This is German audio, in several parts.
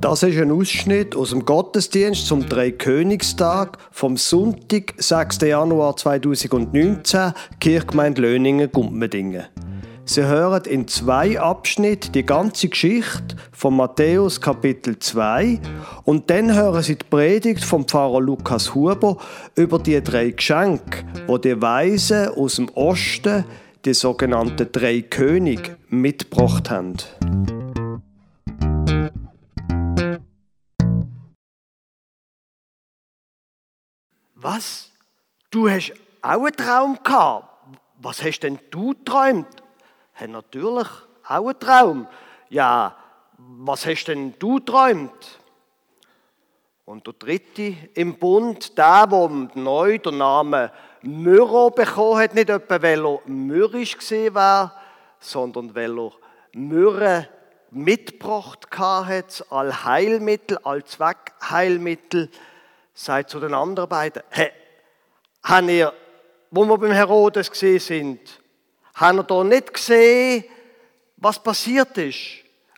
Das ist ein Ausschnitt aus dem Gottesdienst zum Dreikönigstag vom Sonntag, 6. Januar 2019, Kirchgemeinde Löningen-Gumpmedingen. Sie hören in zwei Abschnitten die ganze Geschichte von Matthäus Kapitel 2 und dann hören Sie die Predigt vom Pfarrer Lukas Huber über die drei Geschenke, wo die Weisen aus dem Osten, die sogenannten drei Könige, mitgebracht haben. Was? Du hast auch einen Traum gehabt? Was hast denn du geträumt? Hey, natürlich, auch einen Traum. Ja, was hast denn du geträumt? Und der dritte im Bund, der, der neu den Namen Myro bekommen hat, nicht etwa, weil er mürrisch gesehen war, sondern weil er Myrrhe mitgebracht hat, als Heilmittel, als Zweckheilmittel sagt zu den anderen beiden, hey, haben ihr, wo wir beim Herodes gesehen sind, haben ihr da nicht gesehen, was passiert ist?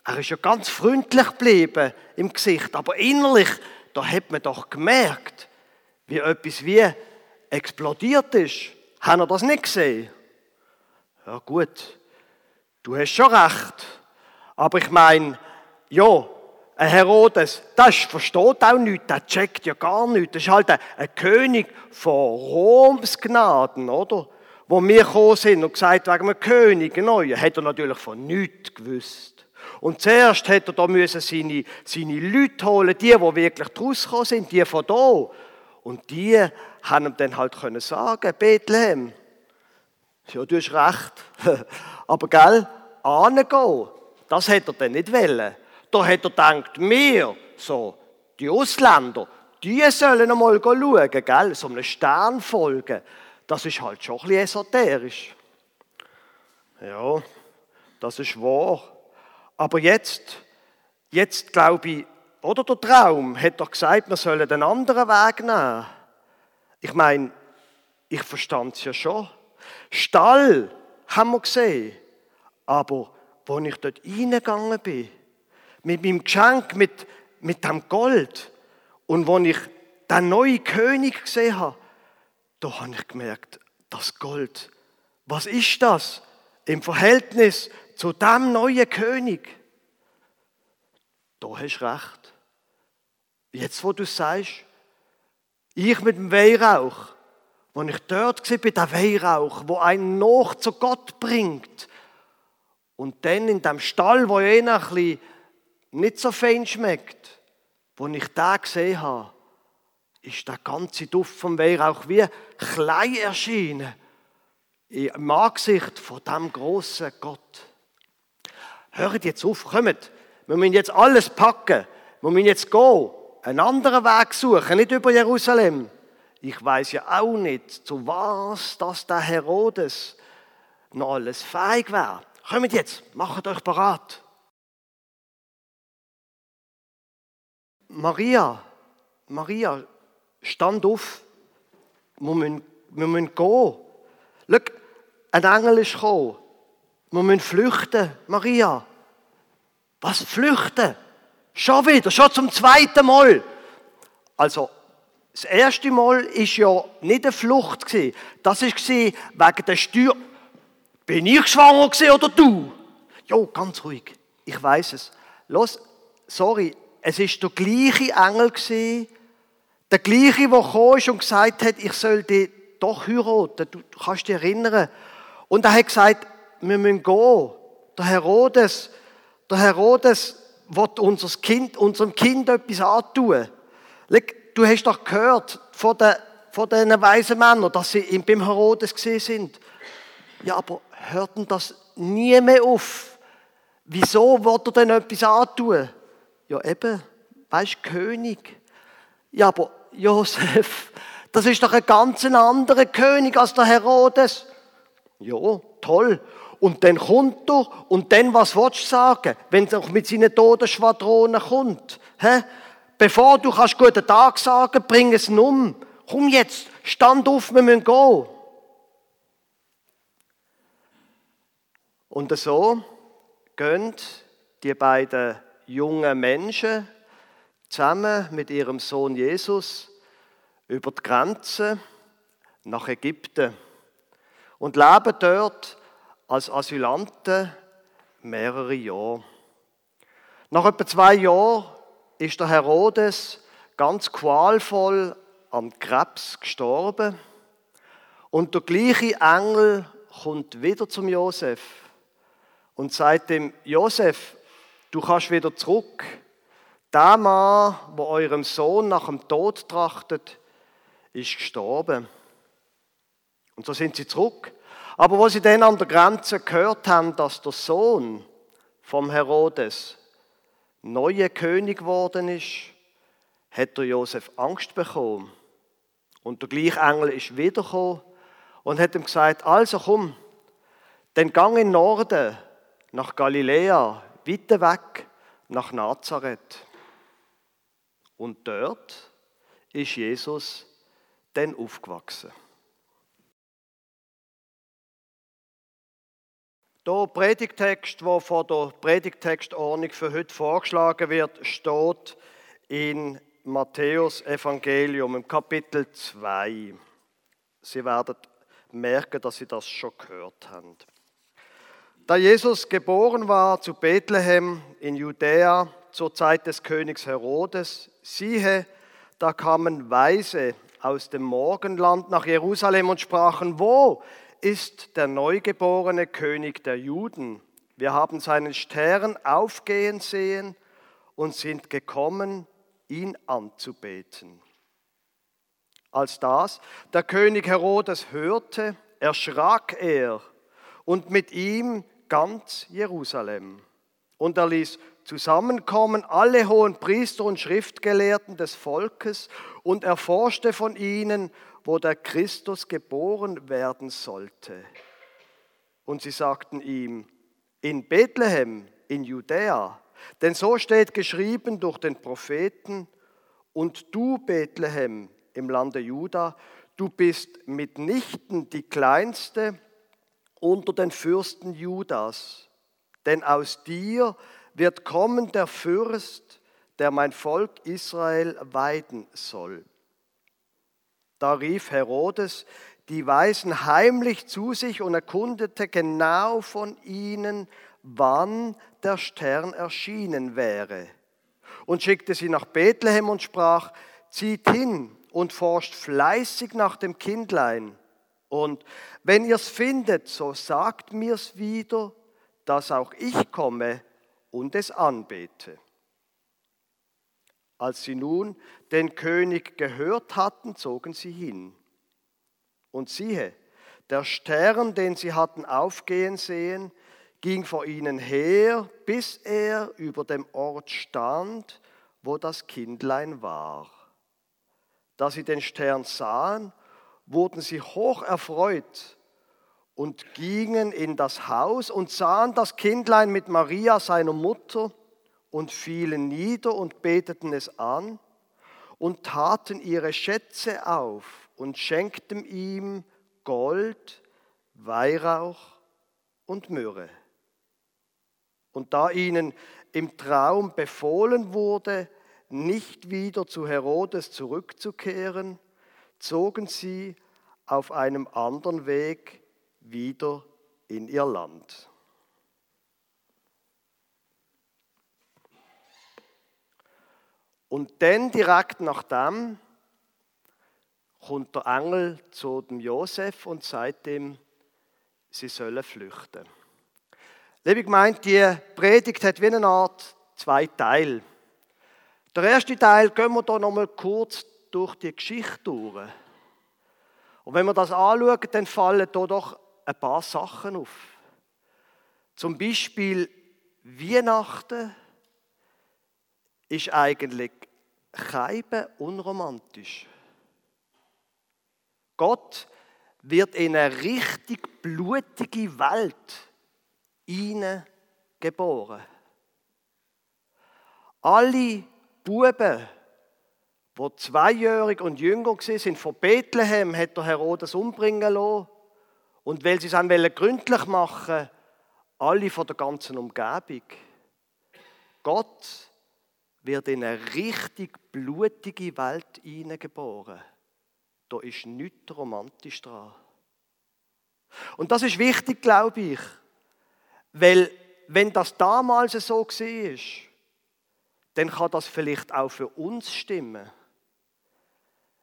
Er ist ja ganz freundlich geblieben im Gesicht, aber innerlich, da hat man doch gemerkt, wie etwas wie explodiert ist. Haben ihr das nicht gesehen? Ja gut, du hast schon recht. Aber ich meine, ja, ein Herodes, das versteht auch nichts, der checkt ja gar nichts. Das ist halt ein, ein König von Roms Gnaden, oder? Wo wir gekommen sind und gesagt wegen einem König, genau, hat er natürlich von nichts gewusst. Und zuerst hätte er da müssen seine, seine Leute holen, die, die wirklich draus gekommen sind, die von da. Und die haben ihm dann halt können sagen, Bethlehem, ja, du hast recht. Aber gell, angehen, das hätte er dann nicht wollen. Da hat er gedacht, wir, so, die Ausländer, die sollen einmal schauen, gell? so einem Stern folgen. Das ist halt schon ein bisschen esoterisch. Ja, das ist wahr. Aber jetzt, jetzt glaube ich, oder der Traum hat doch gesagt, wir sollen einen anderen Weg nehmen. Ich meine, ich verstand es ja schon. Stall haben wir gesehen. Aber wo ich dort reingegangen bin, mit meinem Geschenk, mit, mit dem Gold. Und als ich den neuen König gesehen habe, da habe ich gemerkt, das Gold, was ist das im Verhältnis zu dem neuen König? Da hast du recht. Jetzt, wo du sagst, ich mit dem Weihrauch, wo ich dort war, bei der Weihrauch, wo einen noch zu Gott bringt, und dann in dem Stall, wo ich eh ein bisschen nicht so fein schmeckt, wo ich da gesehen habe, ist der ganze Duft vom Weihrauch wie klein erschienen im Angesicht von dem großen Gott. Hört jetzt auf, kommt. Wir müssen jetzt alles packen. Wir müssen jetzt gehen. Einen anderen Weg suchen, nicht über Jerusalem. Ich weiß ja auch nicht, zu was das der Herodes noch alles feig wäre. Kommt jetzt, macht euch parat. Maria, Maria, stand auf. Wir müssen, wir müssen gehen. Schau, ein Engel ist gekommen. Wir müssen flüchten, Maria. Was flüchten? Schon wieder, schon zum zweiten Mal. Also, das erste Mal ist ja nicht eine Flucht Das ist wegen der Steuer. Bin ich schwanger oder du? Jo, ganz ruhig. Ich weiß es. Los, sorry, es ist der gleiche Engel der gleiche, der gekommen ist und gesagt hat, ich soll dich doch heiraten. Du kannst dich erinnern. Und er hat gesagt, wir müssen gehen. Der Herodes, der Herodes wird unser kind, unserem Kind etwas antun. Du hast doch gehört von den, von den weisen Männern, dass sie beim Herodes gesehen sind. Ja, aber hört denn das nie mehr auf? Wieso wird er denn etwas antun? Ja, eben, weißt du, König. Ja, aber Josef, das ist doch ein ganz anderer König als der Herodes. Ja, toll. Und dann kommt er, und dann, was willst du sagen, wenn er mit seinen Todesschwadronen kommt? Hä? Bevor du kannst guten Tag sagen, bring es um. Komm jetzt, stand auf, wir müssen gehen. Und so gehen die beiden junge Menschen zusammen mit ihrem Sohn Jesus über die Grenze nach Ägypten und leben dort als Asylanten mehrere Jahre. Nach etwa zwei Jahren ist der Herodes ganz qualvoll am Krebs gestorben und der gleiche Engel kommt wieder zum Josef und sagt dem Josef, du kannst wieder zurück. Der Mann, wo eurem Sohn nach dem Tod trachtet, ist gestorben. Und so sind sie zurück. Aber wo sie dann an der Grenze gehört haben, dass der Sohn vom Herodes neuer König geworden ist, hat der Josef Angst bekommen. Und der gleiche Engel ist wiedergekommen und hat ihm gesagt, also komm, dann gang in den Norden, nach Galiläa, weiter weg, nach Nazareth. Und dort ist Jesus dann aufgewachsen. Der Predigtext, der von der Predigtextordnung für heute vorgeschlagen wird, steht in Matthäus Evangelium im Kapitel 2. Sie werden merken, dass Sie das schon gehört haben. Da Jesus geboren war zu Bethlehem in Judäa zur Zeit des Königs Herodes, siehe, da kamen Weise aus dem Morgenland nach Jerusalem und sprachen, wo ist der neugeborene König der Juden? Wir haben seinen Stern aufgehen sehen und sind gekommen, ihn anzubeten. Als das der König Herodes hörte, erschrak er und mit ihm ganz Jerusalem. Und er ließ zusammenkommen alle hohen Priester und Schriftgelehrten des Volkes und erforschte von ihnen, wo der Christus geboren werden sollte. Und sie sagten ihm, in Bethlehem, in Judäa, denn so steht geschrieben durch den Propheten, und du, Bethlehem, im Lande Juda, du bist mitnichten die kleinste unter den Fürsten Judas, denn aus dir wird kommen der Fürst, der mein Volk Israel weiden soll. Da rief Herodes die Weisen heimlich zu sich und erkundete genau von ihnen, wann der Stern erschienen wäre. Und schickte sie nach Bethlehem und sprach, zieht hin und forscht fleißig nach dem Kindlein. Und wenn ihr's findet, so sagt mir's wieder, dass auch ich komme und es anbete. Als sie nun den König gehört hatten, zogen sie hin. Und siehe, der Stern, den sie hatten aufgehen sehen, ging vor ihnen her, bis er über dem Ort stand, wo das Kindlein war. Da sie den Stern sahen, wurden sie hoch erfreut und gingen in das Haus und sahen das Kindlein mit Maria, seiner Mutter, und fielen nieder und beteten es an und taten ihre Schätze auf und schenkten ihm Gold, Weihrauch und Myrrhe. Und da ihnen im Traum befohlen wurde, nicht wieder zu Herodes zurückzukehren, zogen sie auf einem anderen Weg wieder in ihr Land. Und dann direkt nach dem kommt der Engel zu dem Josef und sagt ihm, sie sollen flüchten. Liebe Gemeinde, die Predigt hat wie eine Art zwei Teile. Der erste Teil gehen wir hier nochmal kurz durch die Geschichte durch. Und wenn wir das anschauen, dann fallen hier doch ein paar Sachen auf. Zum Beispiel Weihnachten ist eigentlich keibe unromantisch. Gott wird in eine richtig blutige Welt geboren. Alle Buben, die zweijährig und jünger sind, von Bethlehem hat der Herodes umbringen lassen. Und weil sie es dann gründlich machen alle von der ganzen Umgebung. Gott wird in eine richtig blutige Welt hineingeboren. Da ist nichts romantisch dran. Und das ist wichtig, glaube ich, weil wenn das damals so war, dann kann das vielleicht auch für uns stimmen.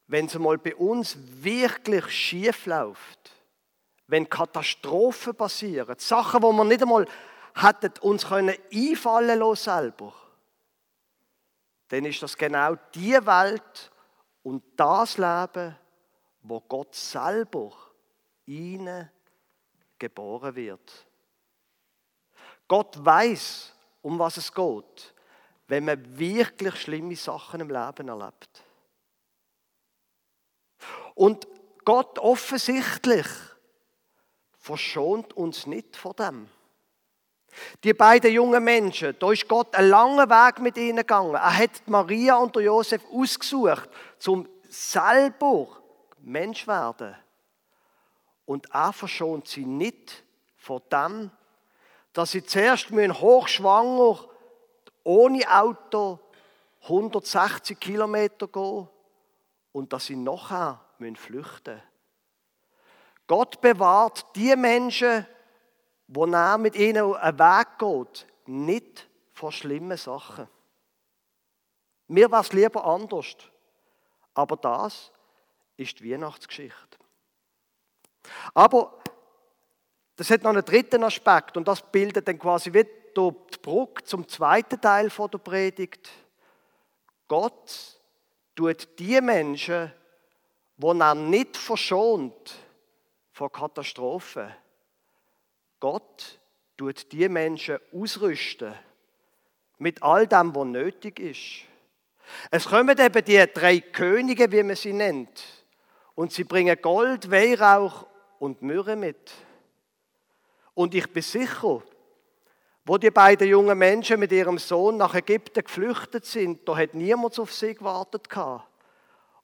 Wenn es mal bei uns wirklich schief läuft, wenn Katastrophen passieren, Sachen, wo wir nicht einmal hätten uns können einfallen lassen selber, dann ist das genau die Welt und das Leben, wo Gott selber ihnen geboren wird. Gott weiß, um was es geht, wenn man wirklich schlimme Sachen im Leben erlebt. Und Gott offensichtlich verschont uns nicht vor dem. Die beiden jungen Menschen, da ist Gott einen langen Weg mit ihnen gegangen. Er hat Maria und Josef ausgesucht, zum selber Mensch werden. Und er verschont sie nicht vor dem, dass sie zuerst hochschwanger, ohne Auto, 160 Kilometer gehen und dass sie nachher flüchten müssen. Gott bewahrt die Menschen, wo er mit ihnen einen Weg geht, nicht vor schlimmen Sachen. Mir war es lieber anders. Aber das ist die Weihnachtsgeschichte. Aber das hat noch einen dritten Aspekt und das bildet dann quasi wie die Brücke zum zweiten Teil der Predigt. Gott tut die Menschen, die er nicht verschont vor Katastrophen, Gott tut die Menschen ausrüsten mit all dem, was nötig ist. Es kommen eben die drei Könige, wie man sie nennt, und sie bringen Gold, Weihrauch und Myrrhe mit. Und ich bin sicher, wo die beiden jungen Menschen mit ihrem Sohn nach Ägypten geflüchtet sind, da hat niemand auf sie gewartet.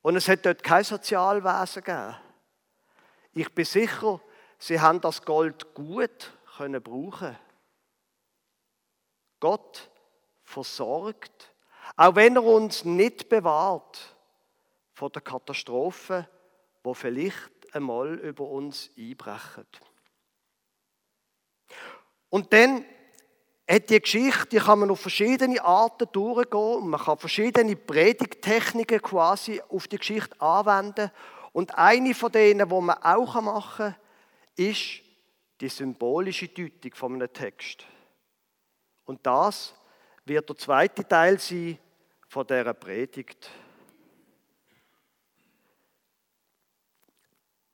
Und es hat dort kein Sozialwesen gegeben. Ich bin sicher, sie haben das Gold gut können brauchen. Gott versorgt, auch wenn er uns nicht bewahrt vor der Katastrophe, wo vielleicht einmal über uns einbrechen. Und dann hat die Geschichte, die kann man auf verschiedene Arten durchgehen und man kann verschiedene Predigttechniken quasi auf die Geschichte anwenden. Und eine von denen, die man auch machen kann, ist die symbolische Deutung von einem Text. Und das wird der zweite Teil sein von dieser Predigt.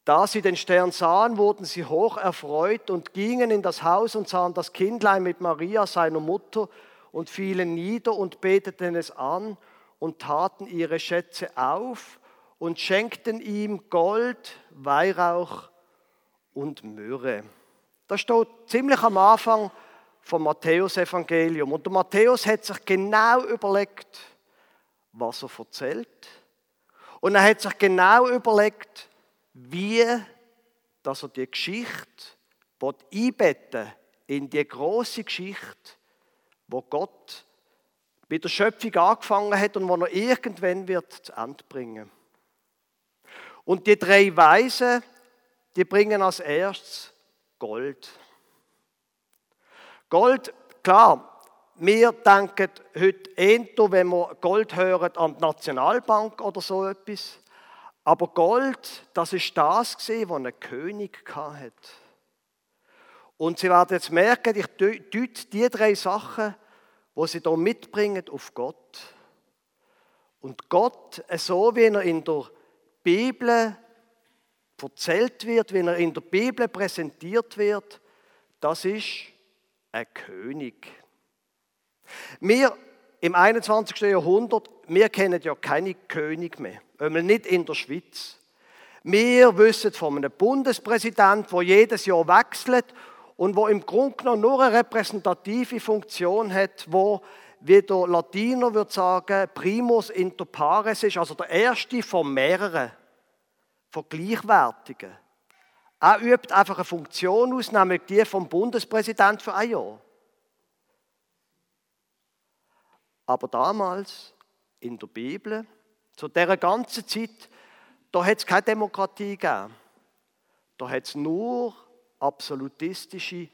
Da sie den Stern sahen, wurden sie hoch erfreut und gingen in das Haus und sahen das Kindlein mit Maria, seiner Mutter, und fielen nieder und beteten es an und taten ihre Schätze auf und schenkten ihm Gold, Weihrauch und Myrrhe. Das steht ziemlich am Anfang vom Matthäus-Evangelium. Und der Matthäus hat sich genau überlegt, was er erzählt. Und er hat sich genau überlegt, wie dass er die Geschichte einbetten in die große Geschichte, wo Gott mit der Schöpfung angefangen hat und wo er irgendwann wird zu Ende bringen. Und die drei Weisen, die bringen als erstes Gold. Gold, klar, wir denken heute eher, wenn wir Gold hören, an die Nationalbank oder so etwas. Aber Gold, das ist das gesehen, was ein König hat. Und Sie werden jetzt merken, ich deute die drei Sachen, wo Sie hier mitbringen, auf Gott. Und Gott, so wie er in der Bibel erzählt wird, wie er in der Bibel präsentiert wird, das ist ein König. Wir im 21. Jahrhundert, wir kennen ja keine König mehr, einmal nicht in der Schweiz. Wir wissen von einem Bundespräsident, der jedes Jahr wechselt und wo im Grunde genommen nur eine repräsentative Funktion hat, wo wie der Latiner würde sagen, primus inter pares ist, also der erste von mehreren, von gleichwertigen. Er übt einfach eine Funktion aus, nämlich die vom Bundespräsident für ein Jahr. Aber damals in der Bibel, zu dieser ganzen Zeit, da hat es keine Demokratie gegeben. Da hat es nur absolutistische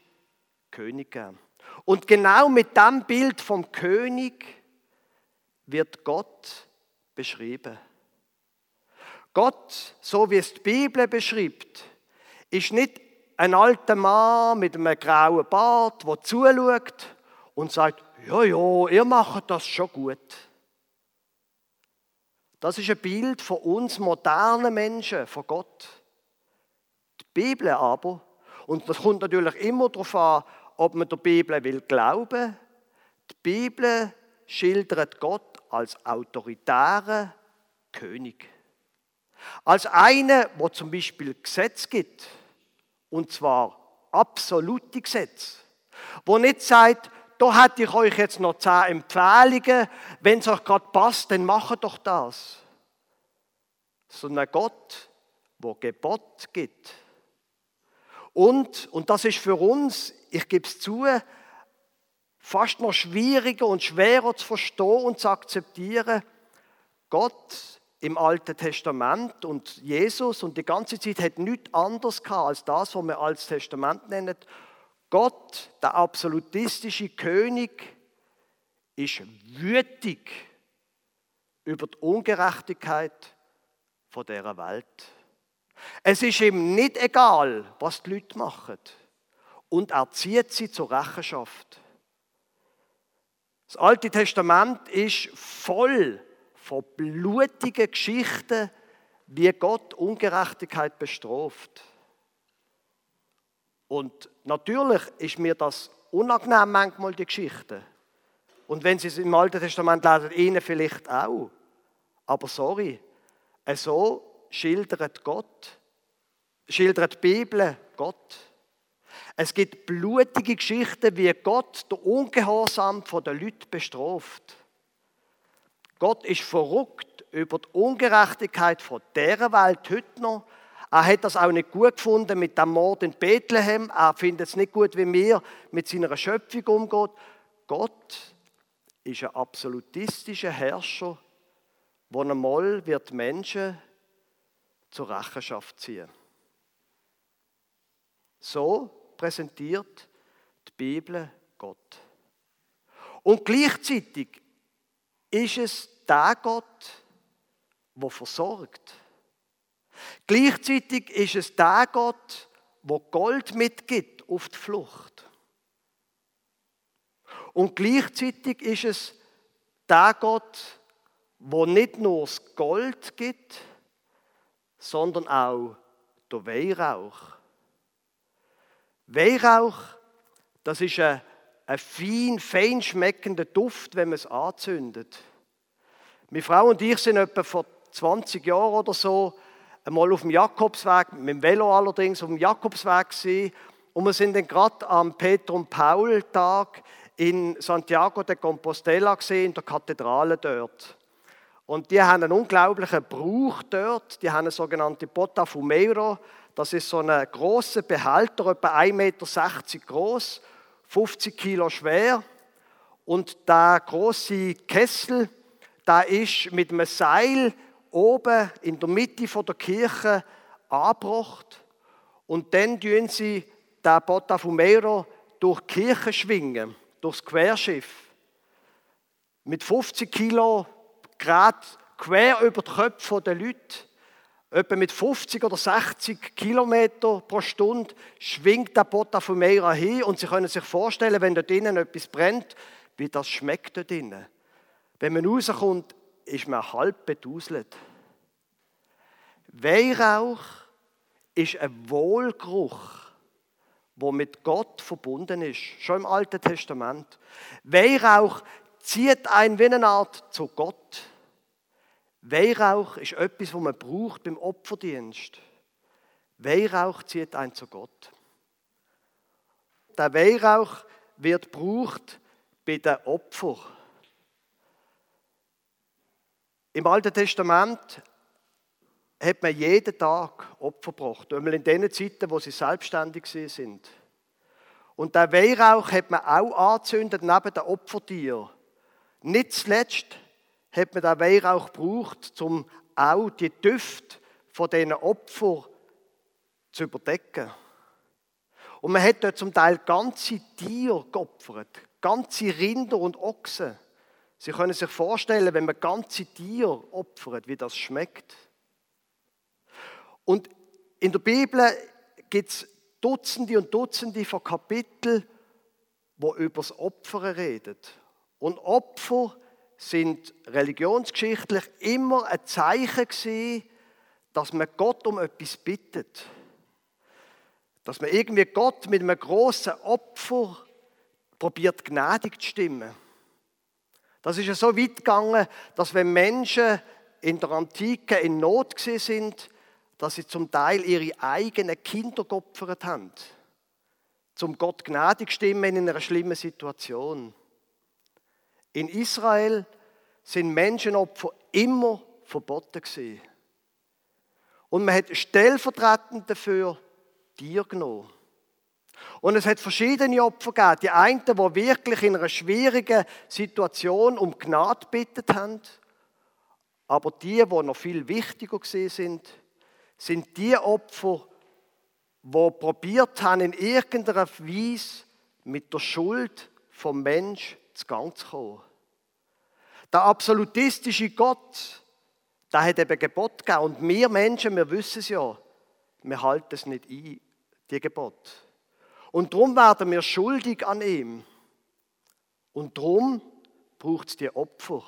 Könige gegeben. Und genau mit dem Bild vom König wird Gott beschrieben. Gott, so wie es die Bibel beschreibt, ist nicht ein alter Mann mit einem grauen Bart, der zuschaut und sagt, ja, ja, ihr macht das schon gut. Das ist ein Bild von uns modernen Menschen, von Gott. Die Bibel aber, und das kommt natürlich immer darauf an, ob man der Bibel will glauben. Die Bibel schildert Gott als autoritären König. Als einer, wo zum Beispiel Gesetz gibt, und zwar absolute Gesetz, wo nicht sagt, da hätte ich euch jetzt noch zehn Empfehlungen, wenn es euch gerade passt, dann macht doch das. Sondern Gott, wo Gebot gibt. Und, und das ist für uns, ich gebe es zu, fast noch schwieriger und schwerer zu verstehen und zu akzeptieren. Gott im Alten Testament und Jesus und die ganze Zeit hat nichts anderes gehabt als das, was wir als Testament nennen. Gott, der absolutistische König, ist wütig über die Ungerechtigkeit von dieser Welt. Es ist ihm nicht egal, was die Leute machen. Und er zieht sie zur Rechenschaft. Das Alte Testament ist voll von blutigen Geschichten, wie Gott Ungerechtigkeit bestraft. Und natürlich ist mir das unangenehm manchmal, die Geschichte. Und wenn Sie es im Alten Testament lesen, Ihnen vielleicht auch. Aber sorry, so schildert Gott, schildert die Bibel Gott. Es gibt blutige Geschichten, wie Gott den Ungehorsam der Leute bestraft. Gott ist verrückt über die Ungerechtigkeit von dieser Welt heute noch. Er hat das auch nicht gut gefunden mit dem Mord in Bethlehem. Er findet es nicht gut, wie wir mit seiner Schöpfung umgehen. Gott ist ein absolutistischer Herrscher, der einmal wird Menschen zur Rechenschaft ziehen. So präsentiert die Bibel Gott. Und gleichzeitig ist es der Gott, der versorgt. Gleichzeitig ist es der Gott, der Gold mitgibt auf die Flucht. Und gleichzeitig ist es der Gott, der nicht nur das Gold gibt, sondern auch der Weihrauch. Weihrauch, das ist ein ein fein, fein schmeckender Duft, wenn man es anzündet. Meine Frau und ich sind etwa vor 20 Jahren oder so einmal auf dem Jakobsweg, mit dem Velo allerdings, auf dem Jakobsweg gewesen. Und wir sind dann gerade am Peter- und Paul-Tag in Santiago de Compostela gesehen, in der Kathedrale dort. Und die haben einen unglaublichen Brauch dort. Die haben eine sogenannte Bota Fumeiro. Das ist so ein großer Behälter, etwa 1,60 Meter groß 50 Kilo schwer. Und der große Kessel, da ist mit einem Seil oben in der Mitte der Kirche angebracht. Und dann tun sie den Botafumeiro durch die Kirche schwingen, durchs Querschiff. Mit 50 Kilo gerade quer über die Köpfe der Leute etwa mit 50 oder 60 Kilometer pro Stunde schwingt der Botafumeira hin und Sie können sich vorstellen, wenn dort drinnen etwas brennt, wie das schmeckt dort drinnen. Wenn man rauskommt, ist man halb beduselt. Weihrauch ist ein Wohlgeruch, wo mit Gott verbunden ist, schon im Alten Testament. Weihrauch zieht ein wie eine Art zu Gott. Weihrauch ist etwas, was man braucht beim Opferdienst. Weihrauch zieht einen zu Gott. Der Weihrauch wird gebraucht bei den Opfern. Im Alten Testament hat man jeden Tag Opfer gebracht, einmal in den Zeiten, wo sie selbstständig sind. Und der Weihrauch hat man auch angezündet neben den Opfertieren Nicht zuletzt hat man den Weihrauch gebraucht, um auch die Düfte von diesen Opfern zu überdecken. Und man hat dort zum Teil ganze Tiere geopfert, ganze Rinder und Ochsen. Sie können sich vorstellen, wenn man ganze Tiere opfert, wie das schmeckt. Und in der Bibel gibt es Dutzende und Dutzende von Kapiteln, wo über das Opfern redet. Und Opfer sind religionsgeschichtlich immer ein Zeichen gewesen, dass man Gott um etwas bittet. Dass man irgendwie Gott mit einem großen Opfer probiert, gnädig zu stimmen. Das ist ja so weit gegangen, dass wenn Menschen in der Antike in Not sind, dass sie zum Teil ihre eigenen Kinder geopfert haben, zum Gott gnädig stimmen in einer schlimmen Situation. In Israel sind Menschenopfer immer verboten gewesen. Und man hat stellvertretend dafür Tier genommen. Und es hat verschiedene Opfer gegeben. Die einen, die wirklich in einer schwierigen Situation um Gnade bittet haben. Aber die, die noch viel wichtiger sind, sind die Opfer, die probiert haben, in irgendeiner Weise mit der Schuld vom Mensch zu Gang zu kommen. Der absolutistische Gott, der hat eben Gebot gegeben. Und wir Menschen, wir wissen es ja, wir halten es nicht ein, die Gebot. Und darum werden wir schuldig an ihm. Und darum braucht es die Opfer.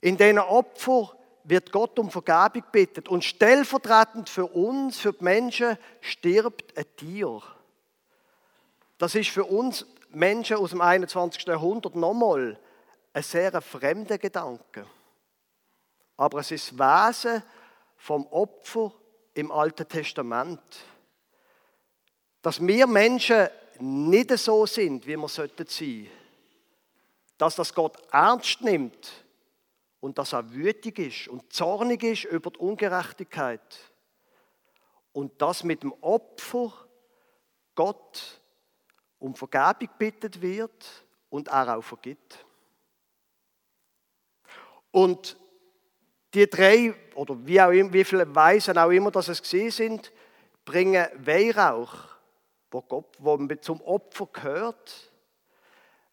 In diesen Opfer wird Gott um Vergebung bittet. Und stellvertretend für uns, für die Menschen, stirbt ein Tier. Das ist für uns Menschen aus dem 21. Jahrhundert nochmal ein sehr fremder Gedanke. Aber es ist das Wesen vom Opfer im Alten Testament. Dass wir Menschen nicht so sind, wie wir sein sollten. Dass das Gott ernst nimmt und dass er wütig ist und zornig ist über die Ungerechtigkeit. Und dass mit dem Opfer Gott um Vergebung bittet wird und er auch vergibt. Und die drei, oder wie, auch, wie viele Weisen auch immer dass es gesehen sind, bringen Weihrauch, wo, Gott, wo zum Opfer gehört.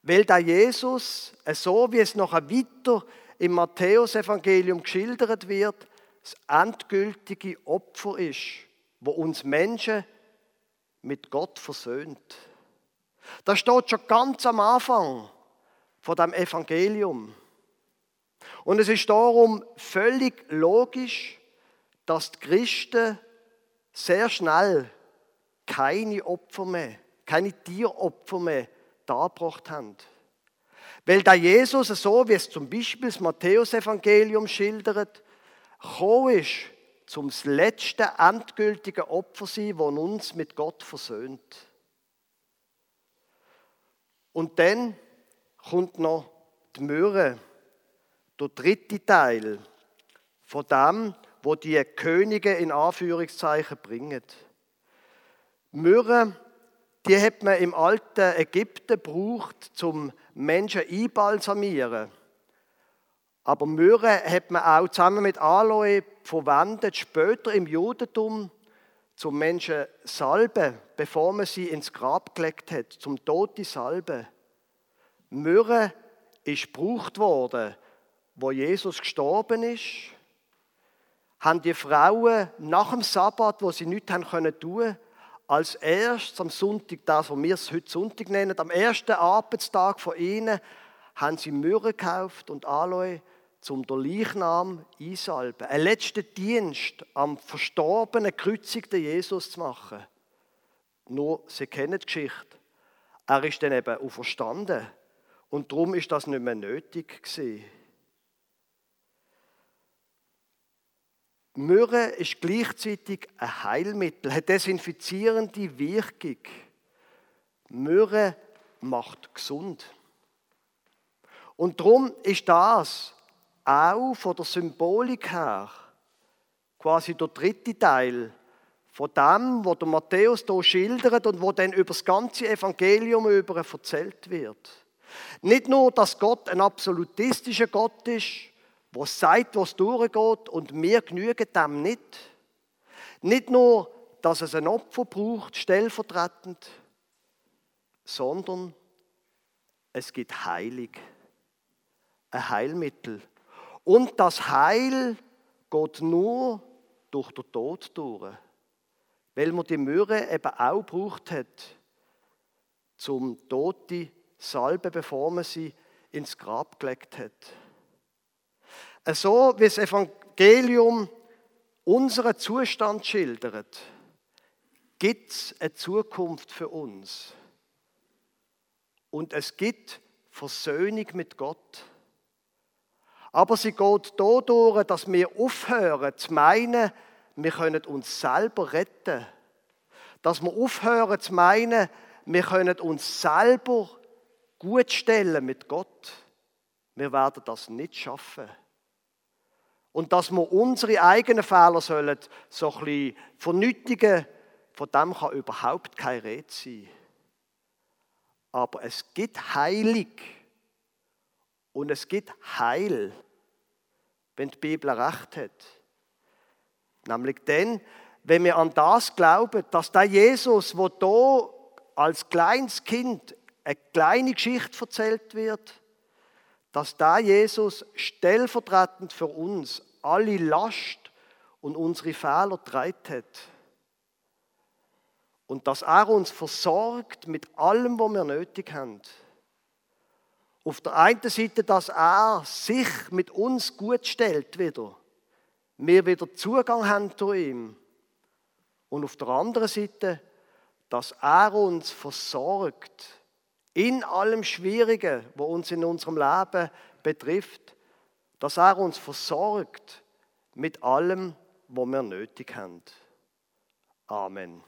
Weil da Jesus, so wie es nachher weiter im Matthäusevangelium geschildert wird, das endgültige Opfer ist, wo uns Menschen mit Gott versöhnt. Das steht schon ganz am Anfang von dem Evangelium. Und es ist darum völlig logisch, dass die Christen sehr schnell keine Opfer mehr, keine Tieropfer mehr dargebracht haben. Weil da Jesus, so wie es zum Beispiel das Matthäusevangelium schildert, gekommen ist, zum letzte endgültige Opfer sein, das uns mit Gott versöhnt. Und dann kommt noch die Myrrhe der dritte Teil von dem, wo die Könige in Anführungszeichen bringen. Myrrhe, die hat man im alten Ägypten gebraucht, zum Menschen einbalsamieren. Aber Myrrhe hat man auch zusammen mit Aloe verwendet, später im Judentum, zum Menschen salben, bevor man sie ins Grab gelegt hat, zum Tote salben. Myrrhe ist gebraucht worden wo Jesus gestorben ist, haben die Frauen nach dem Sabbat, wo sie nichts haben können tun, als erstes am Sonntag, das, was wir es heute Sonntag nennen, am ersten Arbeitstag von ihnen, haben sie Myrrhe gekauft und Aloe, zum den Leichnam einsalben. Ein letzter Dienst am verstorbenen, gekreuzigten Jesus zu machen. Nur, sie kennen die Geschichte. Er ist dann eben auferstanden. Und darum ist das nicht mehr nötig gewesen. Myrrhe ist gleichzeitig ein Heilmittel, hat desinfizierende Wirkung. Myrrhe macht gesund. Und darum ist das auch von der Symbolik her quasi der dritte Teil von dem, was der Matthäus hier schildert und wo dann über das ganze Evangelium über erzählt wird. Nicht nur, dass Gott ein absolutistischer Gott ist, wo sagt, was durchgeht und wir genügen dem nicht. Nicht nur, dass es ein Opfer braucht, stellvertretend, sondern es gibt Heilig, ein Heilmittel. Und das Heil geht nur durch den Tod durch, weil man die Möhre eben auch braucht hat, zum Tote Salbe, bevor man sie ins Grab gelegt hat. So wie das Evangelium unseren Zustand schildert, gibt es eine Zukunft für uns. Und es gibt Versöhnung mit Gott. Aber sie geht dadurch, dass wir aufhören zu meinen, wir können uns selber retten. Dass wir aufhören zu meinen, wir können uns selber gut stellen mit Gott. Wir werden das nicht schaffen. Und dass wir unsere eigenen Fehler sollen, so ein bisschen vernötigen, von dem kann überhaupt kein Rede sein. Aber es gibt Heilig und es gibt Heil, wenn die Bibel recht hat. Nämlich dann, wenn wir an das glauben, dass der Jesus, wo da als kleines Kind eine kleine Geschichte erzählt wird, dass da Jesus stellvertretend für uns alle Last und unsere Fehler treibt hat. Und dass er uns versorgt mit allem, was wir nötig haben. Auf der einen Seite, dass er sich mit uns gut stellt wieder. Wir wieder Zugang haben zu ihm. Und auf der anderen Seite, dass er uns versorgt in allem Schwierigen, wo uns in unserem Leben betrifft, dass er uns versorgt mit allem, was wir nötig haben. Amen.